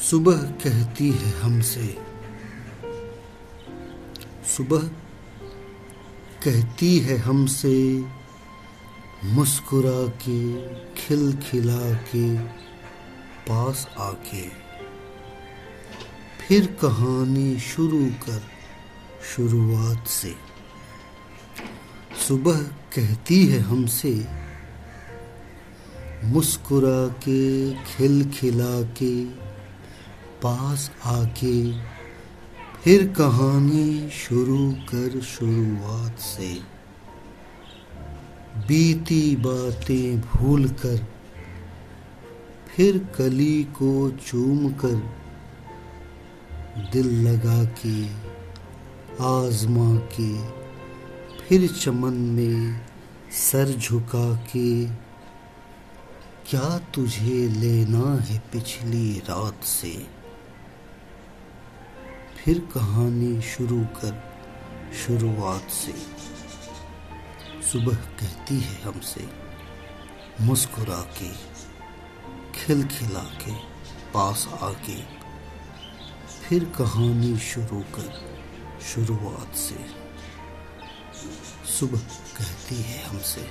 सुबह कहती है हमसे। सुबह कहती है हमसे, मुस्कुरा के, खिल खिला के, पास आके। फिर कहानी शुरू कर शुरुआत से। सुबह कहती है हमसे, मुस्कुरा के, खिल खिला के पास आके फिर कहानी शुरू कर शुरुआत से। बीती बातें भूल कर फिर कली को चूम कर दिल लगा के, आजमा के, फिर चमन में सर झुका के, क्या तुझे लेना है पिछली रात से? फिर कहानी शुरू कर शुरुआत से। सुबह कहती है हमसे मुस्कुरा के खिल खिला के पास आके। फिर कहानी शुरू कर शुरुआत से। सुबह कहती है हमसे